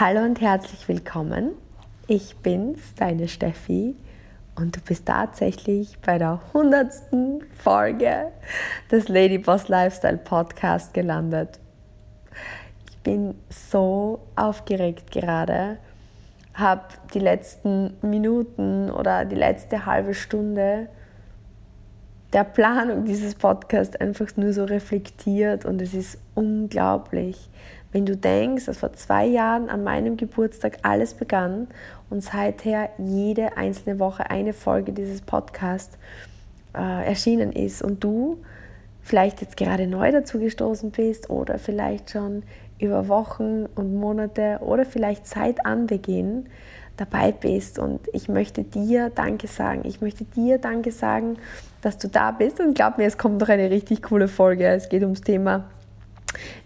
Hallo und herzlich willkommen. Ich bin's, deine Steffi, und du bist tatsächlich bei der hundertsten Folge des Ladyboss Lifestyle Podcast gelandet. Ich bin so aufgeregt gerade, habe die letzten Minuten oder die letzte halbe Stunde der Planung dieses Podcasts einfach nur so reflektiert und es ist unglaublich, wenn du denkst, dass vor zwei Jahren an meinem Geburtstag alles begann und seither jede einzelne Woche eine Folge dieses Podcasts äh, erschienen ist und du vielleicht jetzt gerade neu dazu gestoßen bist oder vielleicht schon über Wochen und Monate oder vielleicht seit Anbeginn dabei bist. Und ich möchte dir Danke sagen. Ich möchte dir Danke sagen, dass du da bist. Und glaub mir, es kommt noch eine richtig coole Folge. Es geht ums Thema,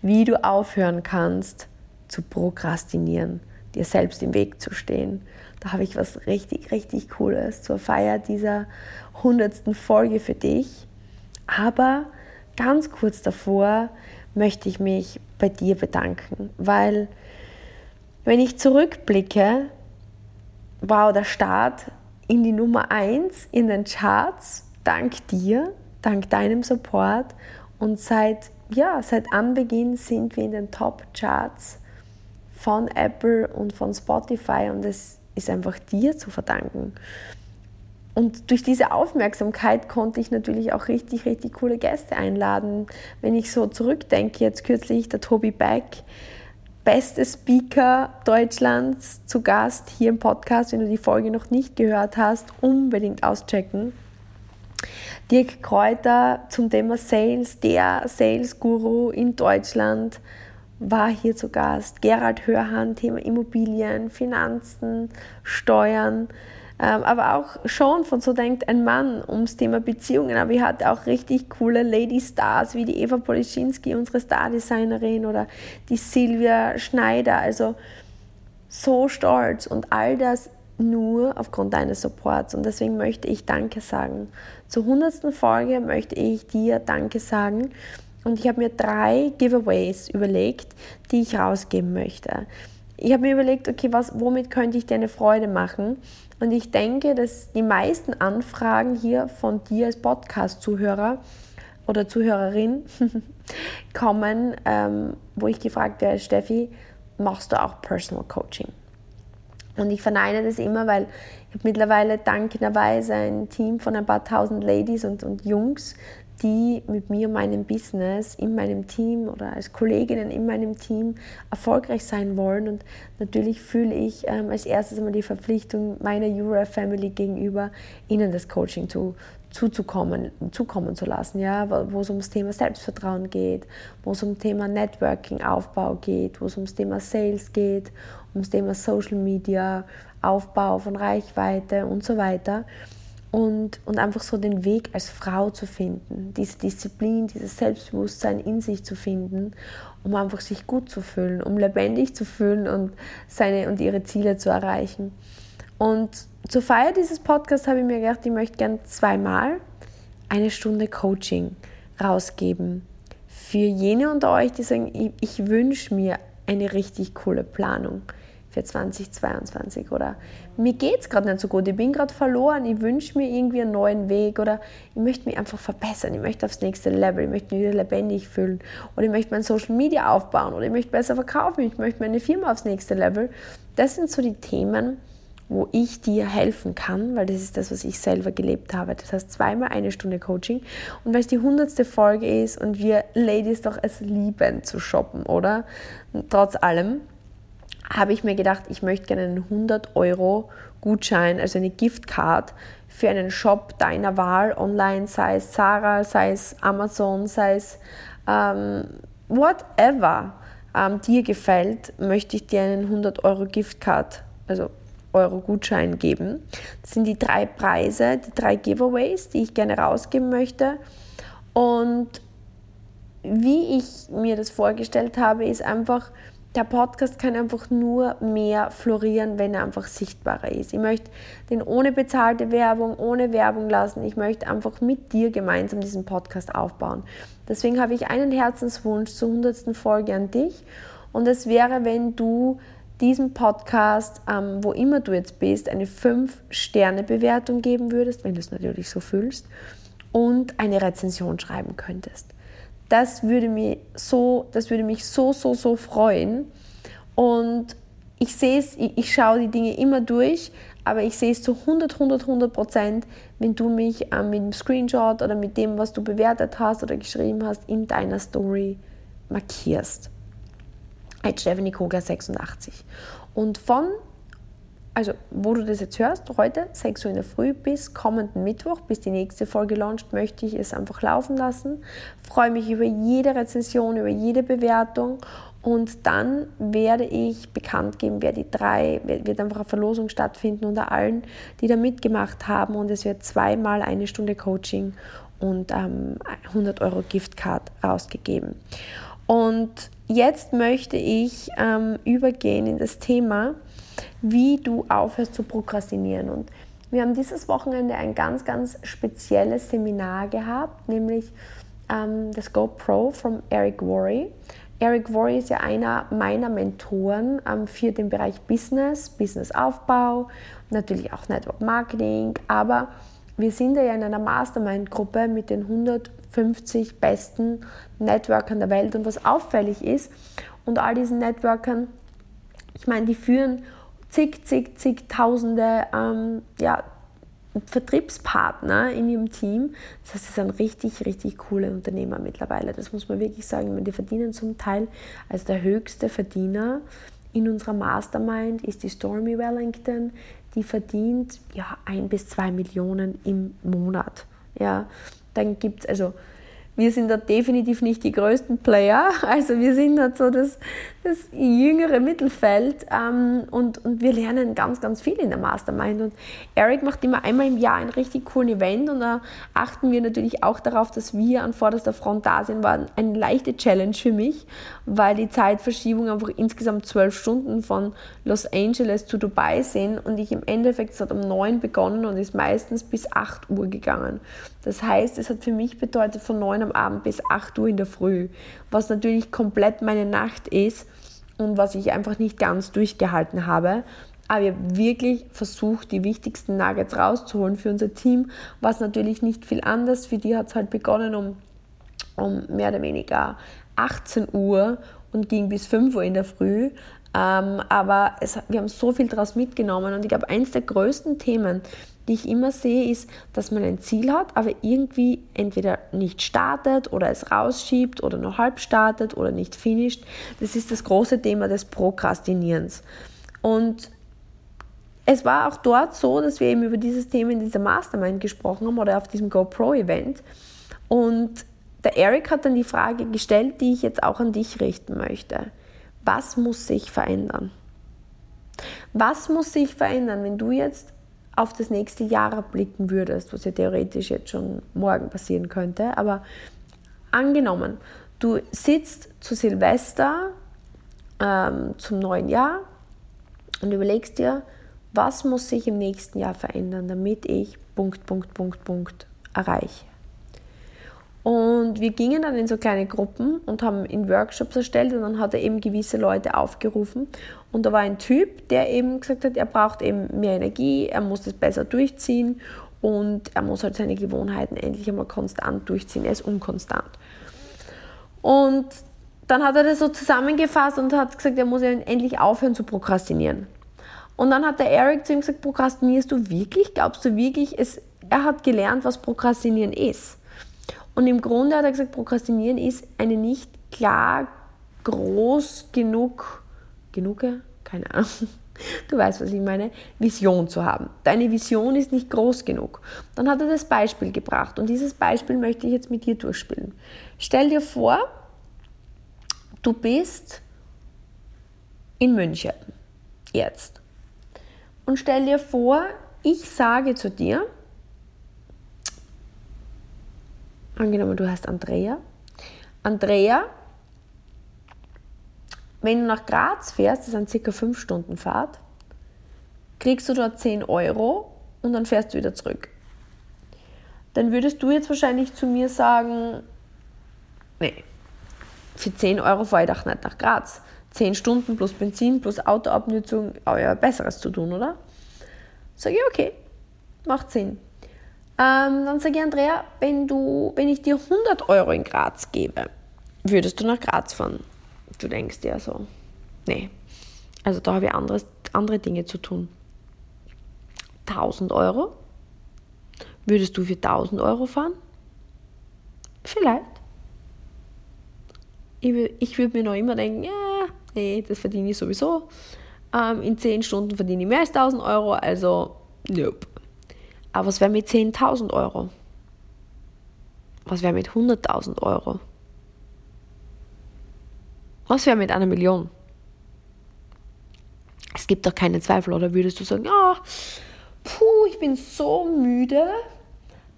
wie du aufhören kannst zu prokrastinieren, dir selbst im Weg zu stehen. Da habe ich was richtig, richtig Cooles zur Feier dieser hundertsten Folge für dich. Aber ganz kurz davor möchte ich mich bei dir bedanken, weil wenn ich zurückblicke, wow, der Start in die Nummer 1 in den Charts, dank dir, dank deinem Support. Und seit, ja, seit Anbeginn sind wir in den Top-Charts von Apple und von Spotify und es ist einfach dir zu verdanken. Und durch diese Aufmerksamkeit konnte ich natürlich auch richtig, richtig coole Gäste einladen. Wenn ich so zurückdenke, jetzt kürzlich der Tobi Beck, beste Speaker Deutschlands zu Gast hier im Podcast. Wenn du die Folge noch nicht gehört hast, unbedingt auschecken. Dirk Kräuter zum Thema Sales, der Sales-Guru in Deutschland, war hier zu Gast. Gerald Hörhan, Thema Immobilien, Finanzen, Steuern. Ähm, aber auch schon von so denkt ein Mann ums Thema Beziehungen. Aber wir hatten auch richtig coole Lady Stars wie die Eva Polischinski, unsere Stardesignerin, oder die Silvia Schneider. Also so stolz und all das nur aufgrund deines Supports. Und deswegen möchte ich Danke sagen. Zur hundertsten Folge möchte ich dir Danke sagen. Und ich habe mir drei Giveaways überlegt, die ich rausgeben möchte. Ich habe mir überlegt, okay, was, womit könnte ich dir eine Freude machen? Und ich denke, dass die meisten Anfragen hier von dir als Podcast-Zuhörer oder Zuhörerin kommen, ähm, wo ich gefragt werde, Steffi, machst du auch Personal Coaching? Und ich verneine das immer, weil ich habe mittlerweile dankenderweise ein Team von ein paar tausend Ladies und, und Jungs, die mit mir meinem Business, in meinem Team oder als Kolleginnen in meinem Team erfolgreich sein wollen. Und natürlich fühle ich ähm, als erstes einmal die Verpflichtung meiner Jura Family gegenüber, ihnen das Coaching zu, zuzukommen, zukommen zu lassen, ja, wo es ums Thema Selbstvertrauen geht, wo es um Thema Networking, Aufbau geht, wo es ums Thema Sales geht, ums Thema Social Media, Aufbau von Reichweite und so weiter und, und einfach so den Weg als Frau zu finden, diese Disziplin, dieses Selbstbewusstsein in sich zu finden, um einfach sich gut zu fühlen, um lebendig zu fühlen und seine und ihre Ziele zu erreichen. Und zur Feier dieses Podcasts habe ich mir gedacht, ich möchte gerne zweimal eine Stunde Coaching rausgeben. Für jene unter euch, die sagen, ich, ich wünsche mir eine richtig coole Planung für 2022 oder? Mir geht es gerade nicht so gut, ich bin gerade verloren, ich wünsche mir irgendwie einen neuen Weg oder? Ich möchte mich einfach verbessern, ich möchte aufs nächste Level, ich möchte mich wieder lebendig fühlen. Oder ich möchte mein Social Media aufbauen. Oder ich möchte besser verkaufen, ich möchte meine Firma aufs nächste Level. Das sind so die Themen, wo ich dir helfen kann, weil das ist das, was ich selber gelebt habe. Das heißt, zweimal eine Stunde Coaching. Und weil es die hundertste Folge ist und wir Ladies doch es lieben zu shoppen, oder? trotz allem habe ich mir gedacht, ich möchte gerne einen 100 Euro Gutschein, also eine Giftcard für einen Shop deiner Wahl online, sei es Zara, sei es Amazon, sei es ähm, whatever ähm, dir gefällt, möchte ich dir einen 100 Euro Giftcard, also Euro Gutschein geben. Das sind die drei Preise, die drei Giveaways, die ich gerne rausgeben möchte. Und wie ich mir das vorgestellt habe, ist einfach, der Podcast kann einfach nur mehr florieren, wenn er einfach sichtbarer ist. Ich möchte den ohne bezahlte Werbung, ohne Werbung lassen. Ich möchte einfach mit dir gemeinsam diesen Podcast aufbauen. Deswegen habe ich einen Herzenswunsch zur 100. Folge an dich. Und es wäre, wenn du diesem Podcast, ähm, wo immer du jetzt bist, eine 5-Sterne-Bewertung geben würdest, wenn du es natürlich so fühlst, und eine Rezension schreiben könntest. Das würde, mich so, das würde mich so, so, so freuen. Und ich sehe es, ich, ich schaue die Dinge immer durch, aber ich sehe es zu 100, 100, 100 Prozent, wenn du mich äh, mit dem Screenshot oder mit dem, was du bewertet hast oder geschrieben hast, in deiner Story markierst. Als Stephanie Kogler 86. Und von, also wo du das jetzt hörst, heute 6 Uhr in der Früh bis kommenden Mittwoch, bis die nächste Folge launcht, möchte ich es einfach laufen lassen. Freue mich über jede Rezension, über jede Bewertung und dann werde ich bekannt geben, wer die drei, wird einfach eine Verlosung stattfinden unter allen, die da mitgemacht haben. Und es wird zweimal eine Stunde Coaching und ähm, 100 Euro Giftcard rausgegeben. Und jetzt möchte ich ähm, übergehen in das Thema, wie du aufhörst zu prokrastinieren. Und wir haben dieses Wochenende ein ganz, ganz spezielles Seminar gehabt, nämlich ähm, das GoPro von Eric Worry. Eric Worre ist ja einer meiner Mentoren ähm, für den Bereich Business, Businessaufbau, natürlich auch Network Marketing, aber wir sind ja in einer Mastermind-Gruppe mit den 150 besten Networkern der Welt und was auffällig ist, und all diesen Networkern, ich meine, die führen zig, zig, zig Tausende ähm, ja, Vertriebspartner in ihrem Team. Das heißt, sie sind richtig, richtig coole Unternehmer mittlerweile. Das muss man wirklich sagen. Die verdienen zum Teil als der höchste Verdiener in unserer Mastermind ist die Stormy Wellington. Die verdient ja ein bis zwei Millionen im Monat. Ja, dann gibt es also wir sind da definitiv nicht die größten Player. Also wir sind halt so das, das jüngere Mittelfeld ähm, und, und wir lernen ganz, ganz viel in der Mastermind. Und Eric macht immer einmal im Jahr ein richtig coolen Event und da achten wir natürlich auch darauf, dass wir an vorderster Front da sind. War eine leichte Challenge für mich, weil die Zeitverschiebung einfach insgesamt zwölf Stunden von Los Angeles zu Dubai sind und ich im Endeffekt, es hat um neun begonnen und ist meistens bis acht Uhr gegangen. Das heißt, es hat für mich bedeutet von neun am Abend bis 8 Uhr in der Früh, was natürlich komplett meine Nacht ist und was ich einfach nicht ganz durchgehalten habe. Aber ich habe wirklich versucht, die wichtigsten Nuggets rauszuholen für unser Team, was natürlich nicht viel anders. Für die hat es halt begonnen um, um mehr oder weniger 18 Uhr und ging bis 5 Uhr in der Früh. Ähm, aber es, wir haben so viel daraus mitgenommen und ich glaube, eins der größten Themen, die ich immer sehe, ist, dass man ein Ziel hat, aber irgendwie entweder nicht startet oder es rausschiebt oder nur halb startet oder nicht finisht. Das ist das große Thema des Prokrastinierens. Und es war auch dort so, dass wir eben über dieses Thema in dieser Mastermind gesprochen haben oder auf diesem GoPro-Event. Und der Eric hat dann die Frage gestellt, die ich jetzt auch an dich richten möchte. Was muss sich verändern? Was muss sich verändern, wenn du jetzt auf das nächste Jahr blicken würdest, was ja theoretisch jetzt schon morgen passieren könnte, aber angenommen, du sitzt zu Silvester ähm, zum neuen Jahr und überlegst dir, was muss sich im nächsten Jahr verändern, damit ich Punkt, Punkt, Punkt, Punkt erreiche. Und wir gingen dann in so kleine Gruppen und haben in Workshops erstellt und dann hat er eben gewisse Leute aufgerufen. Und da war ein Typ, der eben gesagt hat, er braucht eben mehr Energie, er muss das besser durchziehen und er muss halt seine Gewohnheiten endlich einmal konstant durchziehen. Er ist unkonstant. Und dann hat er das so zusammengefasst und hat gesagt, er muss endlich aufhören zu prokrastinieren. Und dann hat der Eric zu ihm gesagt, prokrastinierst du wirklich? Glaubst du wirklich, es, er hat gelernt, was Prokrastinieren ist? Und im Grunde hat er gesagt, Prokrastinieren ist eine nicht klar groß genug, genug, keine Ahnung, du weißt, was ich meine, Vision zu haben. Deine Vision ist nicht groß genug. Dann hat er das Beispiel gebracht und dieses Beispiel möchte ich jetzt mit dir durchspielen. Stell dir vor, du bist in München jetzt. Und stell dir vor, ich sage zu dir, Angenommen, du heißt Andrea. Andrea, wenn du nach Graz fährst, das sind circa 5 Stunden Fahrt, kriegst du dort 10 Euro und dann fährst du wieder zurück. Dann würdest du jetzt wahrscheinlich zu mir sagen, nee, für 10 Euro fahre ich doch nicht nach Graz. 10 Stunden plus Benzin plus Autoabnutzung, ja, Besseres zu tun, oder? Sag ich, okay, macht Sinn. Ähm, dann sage ich, Andrea, wenn, du, wenn ich dir 100 Euro in Graz gebe, würdest du nach Graz fahren? Du denkst dir so, nee, also da habe ich anderes, andere Dinge zu tun. 1000 Euro? Würdest du für 1000 Euro fahren? Vielleicht. Ich, ich würde mir noch immer denken, ja, nee, das verdiene ich sowieso. Ähm, in 10 Stunden verdiene ich mehr als 1000 Euro, also nope. Aber was wäre mit 10.000 Euro? Was wäre mit 100.000 Euro? Was wäre mit einer Million? Es gibt doch keinen Zweifel, oder würdest du sagen, ja, puh, ich bin so müde,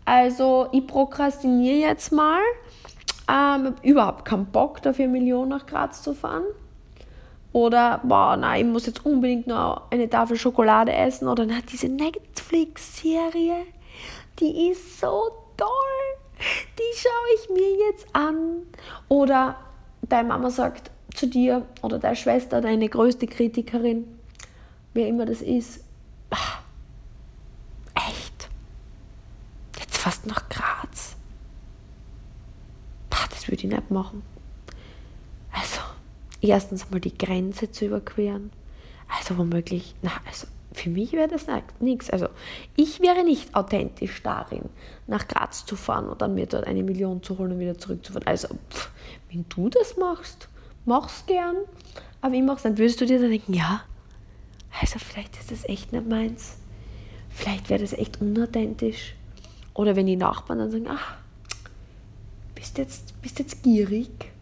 also ich prokrastiniere jetzt mal, ähm, überhaupt keinen Bock dafür, eine Million nach Graz zu fahren. Oder, boah, nein, ich muss jetzt unbedingt noch eine Tafel Schokolade essen. Oder, na, diese Netflix-Serie, die ist so toll. Die schaue ich mir jetzt an. Oder deine Mama sagt zu dir oder deine Schwester, deine größte Kritikerin, wer immer das ist, ach, echt, jetzt fast nach Graz. Ach, das würde ich nicht machen. Erstens einmal die Grenze zu überqueren. Also womöglich, na, also für mich wäre das nichts. Also ich wäre nicht authentisch darin, nach Graz zu fahren und dann mir dort eine Million zu holen und wieder zurückzufahren. Also, pff, wenn du das machst, mach's gern. Aber ich mach's, dann würdest du dir dann denken, ja, also vielleicht ist das echt nicht meins. Vielleicht wäre das echt unauthentisch. Oder wenn die Nachbarn dann sagen, ach, bist jetzt, bist jetzt gierig?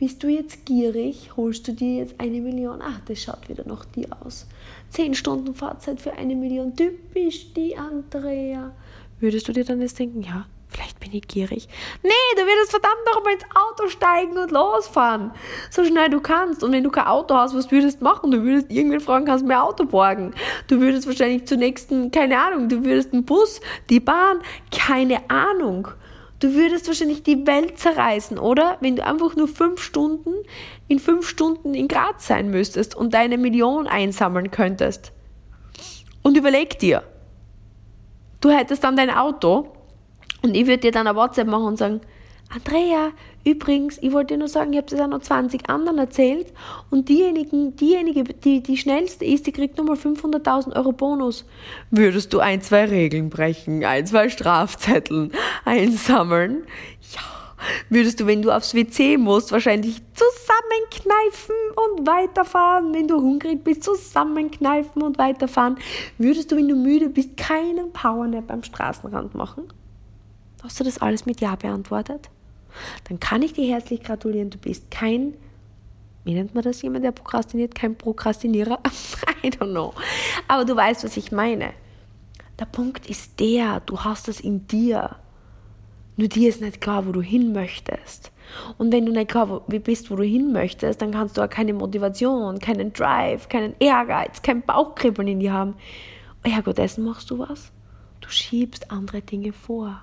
Bist du jetzt gierig? Holst du dir jetzt eine Million? Ach, das schaut wieder nach dir aus. Zehn Stunden Fahrzeit für eine Million. Typisch die Andrea. Würdest du dir dann jetzt denken, ja, Vielleicht bin ich gierig. Nee, du würdest verdammt noch mal ins Auto steigen und losfahren. So schnell du kannst. Und wenn du kein Auto hast, was würdest du machen? Du würdest irgendwen fragen, kannst du mir Auto borgen? Du würdest wahrscheinlich zunächst, keine Ahnung, du würdest einen Bus, die Bahn, keine Ahnung. Du würdest wahrscheinlich die Welt zerreißen, oder? Wenn du einfach nur fünf Stunden in fünf Stunden in Graz sein müsstest und deine Million einsammeln könntest. Und überleg dir, du hättest dann dein Auto und ich würde dir dann eine WhatsApp machen und sagen, Andrea, übrigens, ich wollte dir nur sagen, ich habe das auch noch 20 anderen erzählt und diejenigen, diejenige, die die schnellste ist, die kriegt nochmal 500.000 Euro Bonus. Würdest du ein, zwei Regeln brechen, ein, zwei Strafzetteln einsammeln? Ja. Würdest du, wenn du aufs WC musst, wahrscheinlich zusammenkneifen und weiterfahren? Wenn du hungrig bist, zusammenkneifen und weiterfahren? Würdest du, wenn du müde bist, keinen Powernap am Straßenrand machen? Hast du das alles mit Ja beantwortet? Dann kann ich dir herzlich gratulieren. Du bist kein, wie nennt man das, jemand, der prokrastiniert? Kein Prokrastinierer? I don't know. Aber du weißt, was ich meine. Der Punkt ist der, du hast es in dir. Nur dir ist nicht klar, wo du hin möchtest. Und wenn du nicht klar bist, wo du hin möchtest, dann kannst du auch keine Motivation, keinen Drive, keinen Ehrgeiz, kein Bauchkribbeln in dir haben. Oh ja, Gott, dessen machst du was. Du schiebst andere Dinge vor.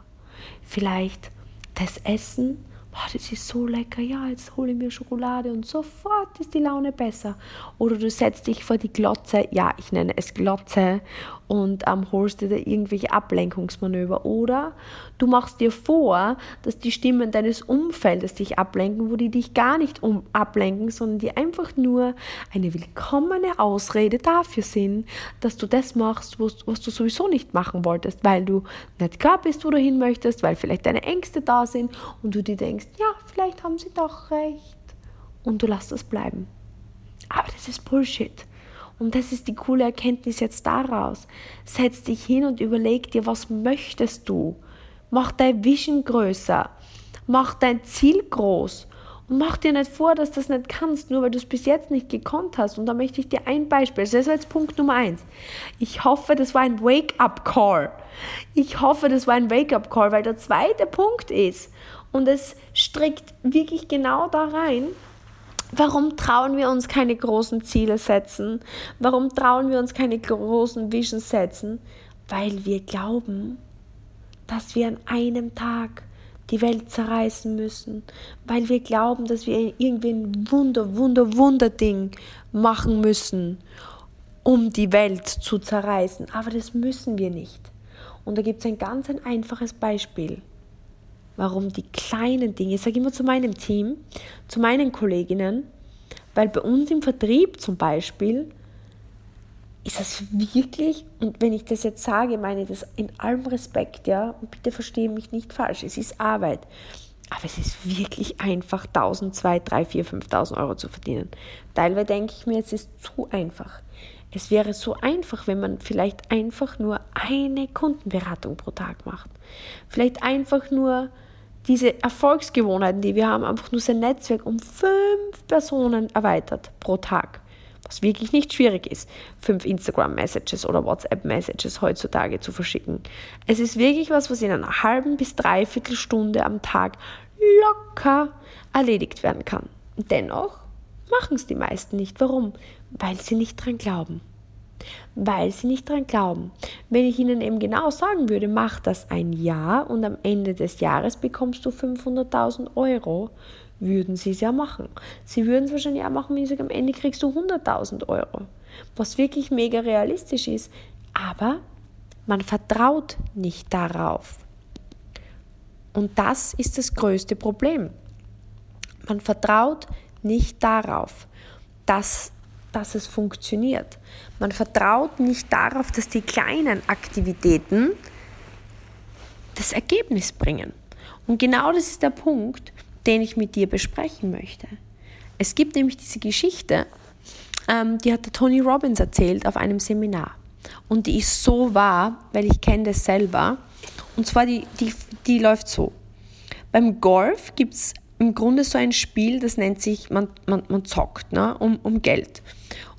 Vielleicht das Essen, boah, das ist so lecker, ja, jetzt hole ich mir Schokolade und sofort ist die Laune besser. Oder du setzt dich vor die Glotze, ja, ich nenne es Glotze und ähm, holst dir da irgendwelche Ablenkungsmanöver. Oder du machst dir vor, dass die Stimmen deines Umfeldes dich ablenken, wo die dich gar nicht um ablenken, sondern die einfach nur eine willkommene Ausrede dafür sind, dass du das machst, was, was du sowieso nicht machen wolltest, weil du nicht klar bist, wo du hin möchtest, weil vielleicht deine Ängste da sind und du dir denkst, ja, vielleicht haben sie doch recht. Und du lässt es bleiben. Aber das ist Bullshit. Und das ist die coole Erkenntnis jetzt daraus. Setz dich hin und überleg dir, was möchtest du? Mach dein Vision größer. Mach dein Ziel groß. Und mach dir nicht vor, dass du das nicht kannst, nur weil du es bis jetzt nicht gekonnt hast. Und da möchte ich dir ein Beispiel. Das ist jetzt Punkt Nummer eins. Ich hoffe, das war ein Wake-up-Call. Ich hoffe, das war ein Wake-up-Call, weil der zweite Punkt ist, und es strickt wirklich genau da rein, Warum trauen wir uns keine großen Ziele setzen? Warum trauen wir uns keine großen Visions setzen? Weil wir glauben, dass wir an einem Tag die Welt zerreißen müssen, weil wir glauben, dass wir irgendwie ein Wunder, Wunder, Wunderding machen müssen, um die Welt zu zerreißen. Aber das müssen wir nicht. Und da gibt es ein ganz ein einfaches Beispiel, warum die kleinen Dinge, ich sage immer zu meinem Team, zu meinen Kolleginnen, weil bei uns im Vertrieb zum Beispiel ist das wirklich, und wenn ich das jetzt sage, meine ich das in allem Respekt, ja, und bitte verstehe mich nicht falsch, es ist Arbeit, aber es ist wirklich einfach 1000, 2, 3, 4, 5000 Euro zu verdienen. Teilweise denke ich mir, es ist zu einfach. Es wäre so einfach, wenn man vielleicht einfach nur eine Kundenberatung pro Tag macht. Vielleicht einfach nur diese Erfolgsgewohnheiten, die wir haben, einfach nur sein Netzwerk um fünf Personen erweitert pro Tag was wirklich nicht schwierig ist, fünf Instagram-Messages oder WhatsApp-Messages heutzutage zu verschicken. Es ist wirklich was, was in einer halben bis dreiviertel Stunde am Tag locker erledigt werden kann. Dennoch machen es die meisten nicht. Warum? Weil sie nicht dran glauben. Weil sie nicht dran glauben. Wenn ich ihnen eben genau sagen würde, mach das ein Jahr und am Ende des Jahres bekommst du 500.000 Euro, würden sie es ja machen. Sie würden es wahrscheinlich auch machen, wenn ich sage, am Ende kriegst du 100.000 Euro. Was wirklich mega realistisch ist. Aber man vertraut nicht darauf. Und das ist das größte Problem. Man vertraut nicht darauf, dass, dass es funktioniert. Man vertraut nicht darauf, dass die kleinen Aktivitäten das Ergebnis bringen. Und genau das ist der Punkt, den ich mit dir besprechen möchte. Es gibt nämlich diese Geschichte, ähm, die hat der Tony Robbins erzählt auf einem Seminar. Und die ist so wahr, weil ich kenne das selber. Und zwar, die, die, die läuft so. Beim Golf gibt es im Grunde so ein Spiel, das nennt sich, man, man, man zockt ne, um, um Geld.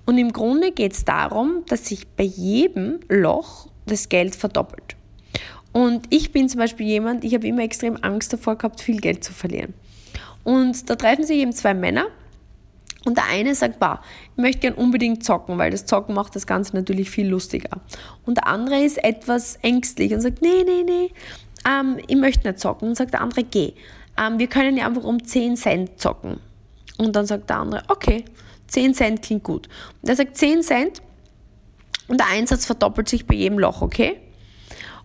Und im Grunde geht es darum, dass sich bei jedem Loch das Geld verdoppelt. Und ich bin zum Beispiel jemand, ich habe immer extrem Angst davor gehabt, viel Geld zu verlieren. Und da treffen sich eben zwei Männer. Und der eine sagt, bah, ich möchte gern unbedingt zocken, weil das Zocken macht das Ganze natürlich viel lustiger. Und der andere ist etwas ängstlich und sagt, nee, nee, nee, ähm, ich möchte nicht zocken. Und sagt der andere, geh. Ähm, wir können ja einfach um 10 Cent zocken. Und dann sagt der andere, okay, 10 Cent klingt gut. Und er sagt 10 Cent und der Einsatz verdoppelt sich bei jedem Loch, okay?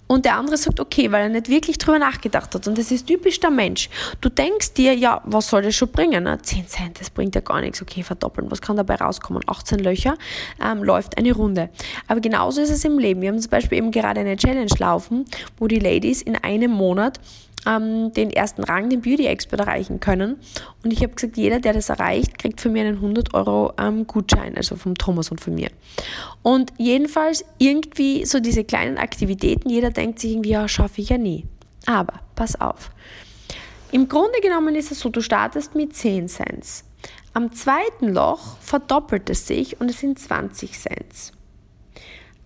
Und der andere sagt, okay, weil er nicht wirklich drüber nachgedacht hat. Und das ist typisch der Mensch. Du denkst dir, ja, was soll das schon bringen? Ne? 10 Cent, das bringt ja gar nichts. Okay, verdoppeln, was kann dabei rauskommen? 18 Löcher, ähm, läuft eine Runde. Aber genauso ist es im Leben. Wir haben zum Beispiel eben gerade eine Challenge laufen, wo die Ladies in einem Monat ähm, den ersten Rang, den Beauty-Expert erreichen können. Und ich habe gesagt, jeder, der das erreicht, kriegt von mir einen 100 Euro ähm, Gutschein, also vom Thomas und von mir. Und jedenfalls irgendwie so diese kleinen Aktivitäten, jeder denkt sich irgendwie, ja, schaffe ich ja nie. Aber pass auf. Im Grunde genommen ist es so, du startest mit 10 Cent. Am zweiten Loch verdoppelt es sich und es sind 20 Cent.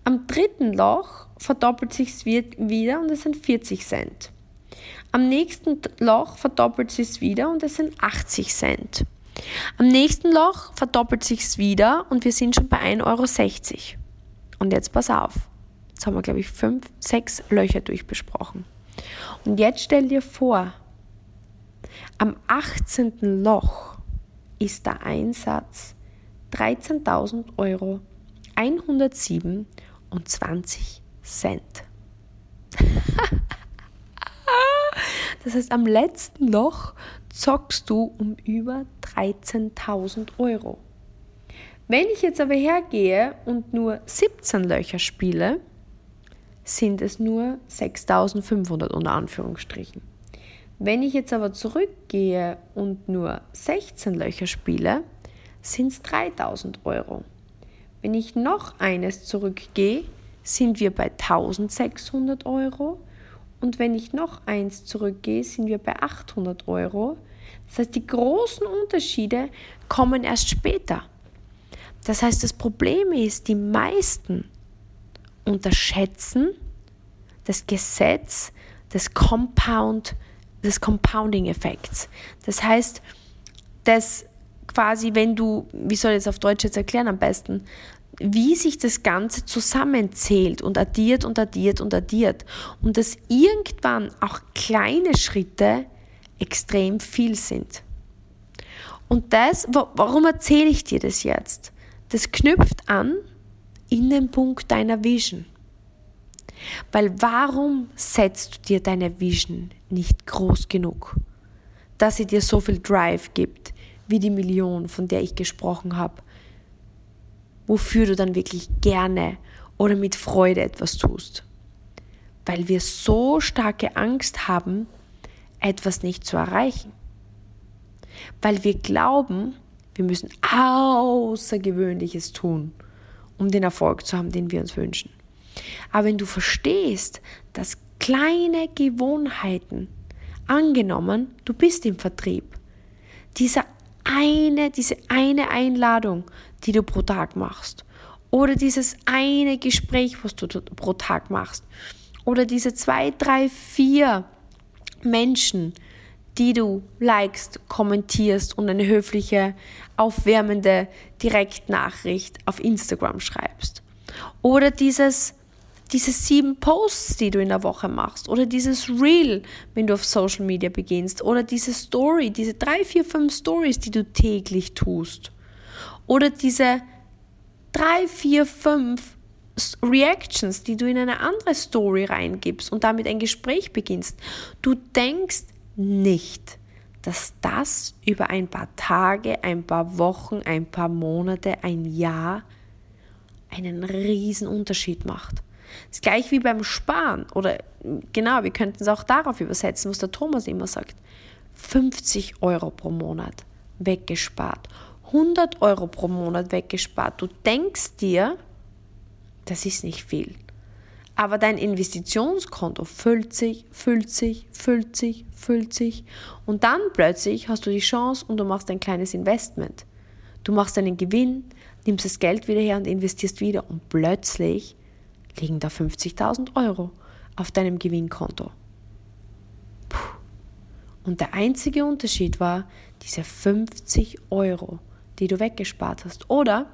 Am dritten Loch verdoppelt sich wieder und es sind 40 Cent. Am nächsten Loch verdoppelt sich es wieder und es sind 80 Cent. Am nächsten Loch verdoppelt sich es wieder und wir sind schon bei 1,60 Euro. Und jetzt pass auf. Jetzt haben wir, glaube ich, fünf, sechs Löcher durchbesprochen. Und jetzt stell dir vor, am 18. Loch ist der Einsatz 13.000 Euro 127 Cent. Das heißt, am letzten Loch zockst du um über 13.000 Euro. Wenn ich jetzt aber hergehe und nur 17 Löcher spiele, sind es nur 6.500 unter Anführungsstrichen. Wenn ich jetzt aber zurückgehe und nur 16 Löcher spiele, sind es 3000 Euro. Wenn ich noch eines zurückgehe, sind wir bei 1600 Euro und wenn ich noch eins zurückgehe, sind wir bei 800 Euro. Das heißt, die großen Unterschiede kommen erst später. Das heißt, das Problem ist, die meisten unterschätzen das Gesetz des Compound, des Compounding-Effekts. Das heißt, dass quasi, wenn du, wie soll ich das auf Deutsch jetzt erklären am besten, wie sich das Ganze zusammenzählt und addiert und addiert und addiert. Und dass irgendwann auch kleine Schritte extrem viel sind. Und das, warum erzähle ich dir das jetzt? Das knüpft an in den Punkt deiner Vision. Weil warum setzt du dir deine Vision nicht groß genug, dass sie dir so viel Drive gibt, wie die Million, von der ich gesprochen habe, wofür du dann wirklich gerne oder mit Freude etwas tust. Weil wir so starke Angst haben, etwas nicht zu erreichen. Weil wir glauben, wir müssen Außergewöhnliches tun, um den Erfolg zu haben, den wir uns wünschen. Aber wenn du verstehst, dass kleine Gewohnheiten, angenommen, du bist im Vertrieb, dieser eine, diese eine Einladung, die du pro Tag machst, oder dieses eine Gespräch, was du pro Tag machst, oder diese zwei, drei, vier Menschen, die du likest, kommentierst und eine höfliche, aufwärmende Direktnachricht auf Instagram schreibst. Oder dieses diese sieben Posts, die du in der Woche machst, oder dieses Reel, wenn du auf Social Media beginnst, oder diese Story, diese drei, vier, fünf Stories, die du täglich tust, oder diese drei, vier, fünf Reactions, die du in eine andere Story reingibst und damit ein Gespräch beginnst. Du denkst nicht, dass das über ein paar Tage, ein paar Wochen, ein paar Monate, ein Jahr einen riesen Unterschied macht. Das ist gleich wie beim Sparen. Oder genau, wir könnten es auch darauf übersetzen, was der Thomas immer sagt. 50 Euro pro Monat weggespart. 100 Euro pro Monat weggespart. Du denkst dir, das ist nicht viel. Aber dein Investitionskonto füllt sich, füllt sich, füllt sich, füllt sich. Und dann plötzlich hast du die Chance und du machst ein kleines Investment. Du machst einen Gewinn, nimmst das Geld wieder her und investierst wieder. Und plötzlich liegen da 50.000 Euro auf deinem Gewinnkonto. Puh. Und der einzige Unterschied war diese 50 Euro, die du weggespart hast. Oder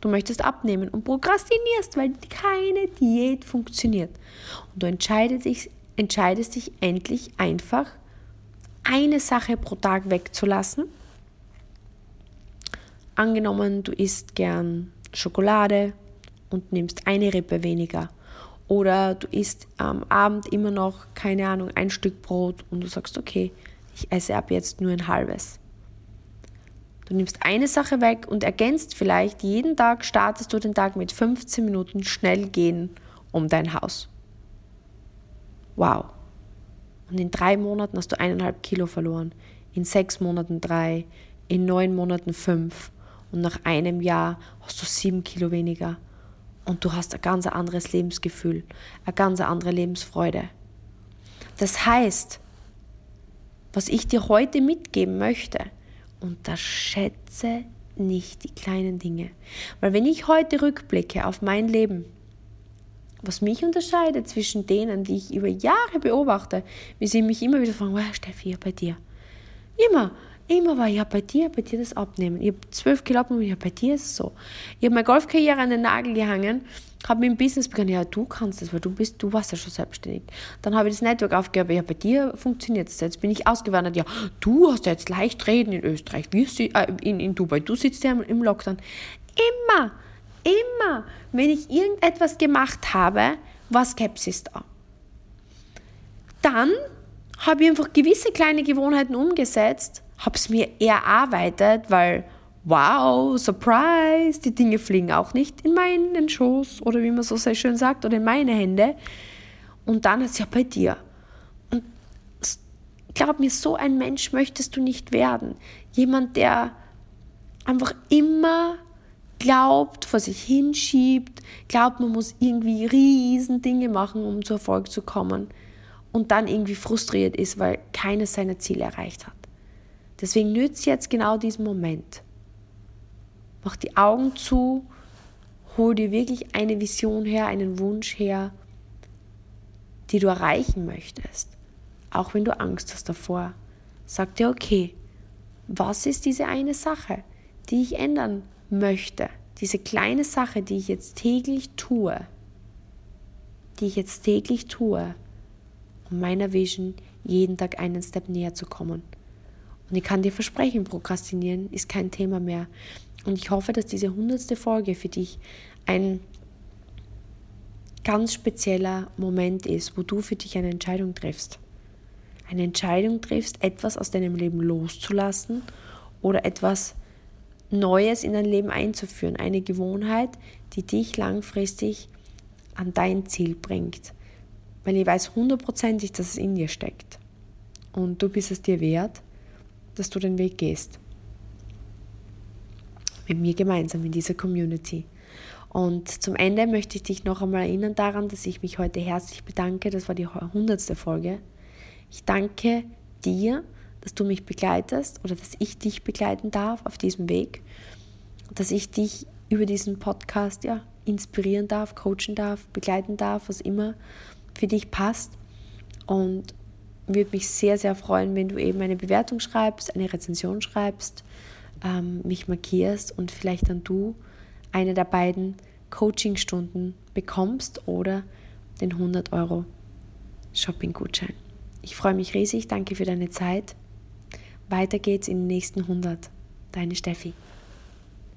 du möchtest abnehmen und prokrastinierst, weil keine Diät funktioniert. Und du entscheidest dich, entscheidest dich endlich einfach, eine Sache pro Tag wegzulassen. Angenommen, du isst gern Schokolade und nimmst eine Rippe weniger. Oder du isst am Abend immer noch, keine Ahnung, ein Stück Brot und du sagst, okay, ich esse ab jetzt nur ein halbes. Du nimmst eine Sache weg und ergänzt vielleicht, jeden Tag startest du den Tag mit 15 Minuten schnell gehen um dein Haus. Wow. Und in drei Monaten hast du eineinhalb Kilo verloren. In sechs Monaten drei. In neun Monaten fünf. Und nach einem Jahr hast du sieben Kilo weniger und du hast ein ganz anderes Lebensgefühl, eine ganz andere Lebensfreude. Das heißt, was ich dir heute mitgeben möchte, unterschätze nicht die kleinen Dinge. Weil wenn ich heute rückblicke auf mein Leben, was mich unterscheidet zwischen denen, die ich über Jahre beobachte, wie sie mich immer wieder fragen, wow, Steffi, bei dir. Immer. Immer war, ja, bei dir, bei dir das Abnehmen. Ich habe zwölf Kilo abgenommen, ja, bei dir ist es so. Ich habe meine Golfkarriere an den Nagel gehangen, habe mit dem Business begonnen, ja, du kannst das, weil du bist, du warst ja schon selbstständig. Dann habe ich das Network aufgegeben, ja, bei dir funktioniert es jetzt. Bin ich ausgewandert, ja, du hast ja jetzt leicht reden in Österreich, wir, äh, in, in Dubai, du sitzt ja im Lockdown. Immer, immer, wenn ich irgendetwas gemacht habe, war Skepsis da. Dann habe ich einfach gewisse kleine Gewohnheiten umgesetzt, habe es mir erarbeitet, weil wow, surprise, die Dinge fliegen auch nicht in meinen Schoß oder wie man so sehr schön sagt oder in meine Hände. Und dann ist ja bei dir. Und glaub mir, so ein Mensch möchtest du nicht werden. Jemand, der einfach immer glaubt, vor sich hinschiebt, glaubt, man muss irgendwie riesen Dinge machen, um zu Erfolg zu kommen und dann irgendwie frustriert ist, weil keines seiner Ziele erreicht hat. Deswegen nützt jetzt genau diesen Moment. Mach die Augen zu, hol dir wirklich eine Vision her, einen Wunsch her, die du erreichen möchtest. Auch wenn du Angst hast davor. Sag dir, okay, was ist diese eine Sache, die ich ändern möchte, diese kleine Sache, die ich jetzt täglich tue, die ich jetzt täglich tue, um meiner Vision jeden Tag einen Step näher zu kommen. Und ich kann dir versprechen, Prokrastinieren ist kein Thema mehr. Und ich hoffe, dass diese hundertste Folge für dich ein ganz spezieller Moment ist, wo du für dich eine Entscheidung triffst. Eine Entscheidung triffst, etwas aus deinem Leben loszulassen oder etwas Neues in dein Leben einzuführen. Eine Gewohnheit, die dich langfristig an dein Ziel bringt. Weil ich weiß hundertprozentig, dass es in dir steckt. Und du bist es dir wert, dass du den Weg gehst. Mit mir gemeinsam in dieser Community. Und zum Ende möchte ich dich noch einmal erinnern daran, dass ich mich heute herzlich bedanke. Das war die hundertste Folge. Ich danke dir, dass du mich begleitest oder dass ich dich begleiten darf auf diesem Weg. Dass ich dich über diesen Podcast ja, inspirieren darf, coachen darf, begleiten darf, was immer für dich passt. Und würde mich sehr, sehr freuen, wenn du eben eine Bewertung schreibst, eine Rezension schreibst, ähm, mich markierst und vielleicht dann du eine der beiden Coachingstunden bekommst oder den 100 Euro Shopping-Gutschein. Ich freue mich riesig, danke für deine Zeit. Weiter geht's in den nächsten 100. Deine Steffi.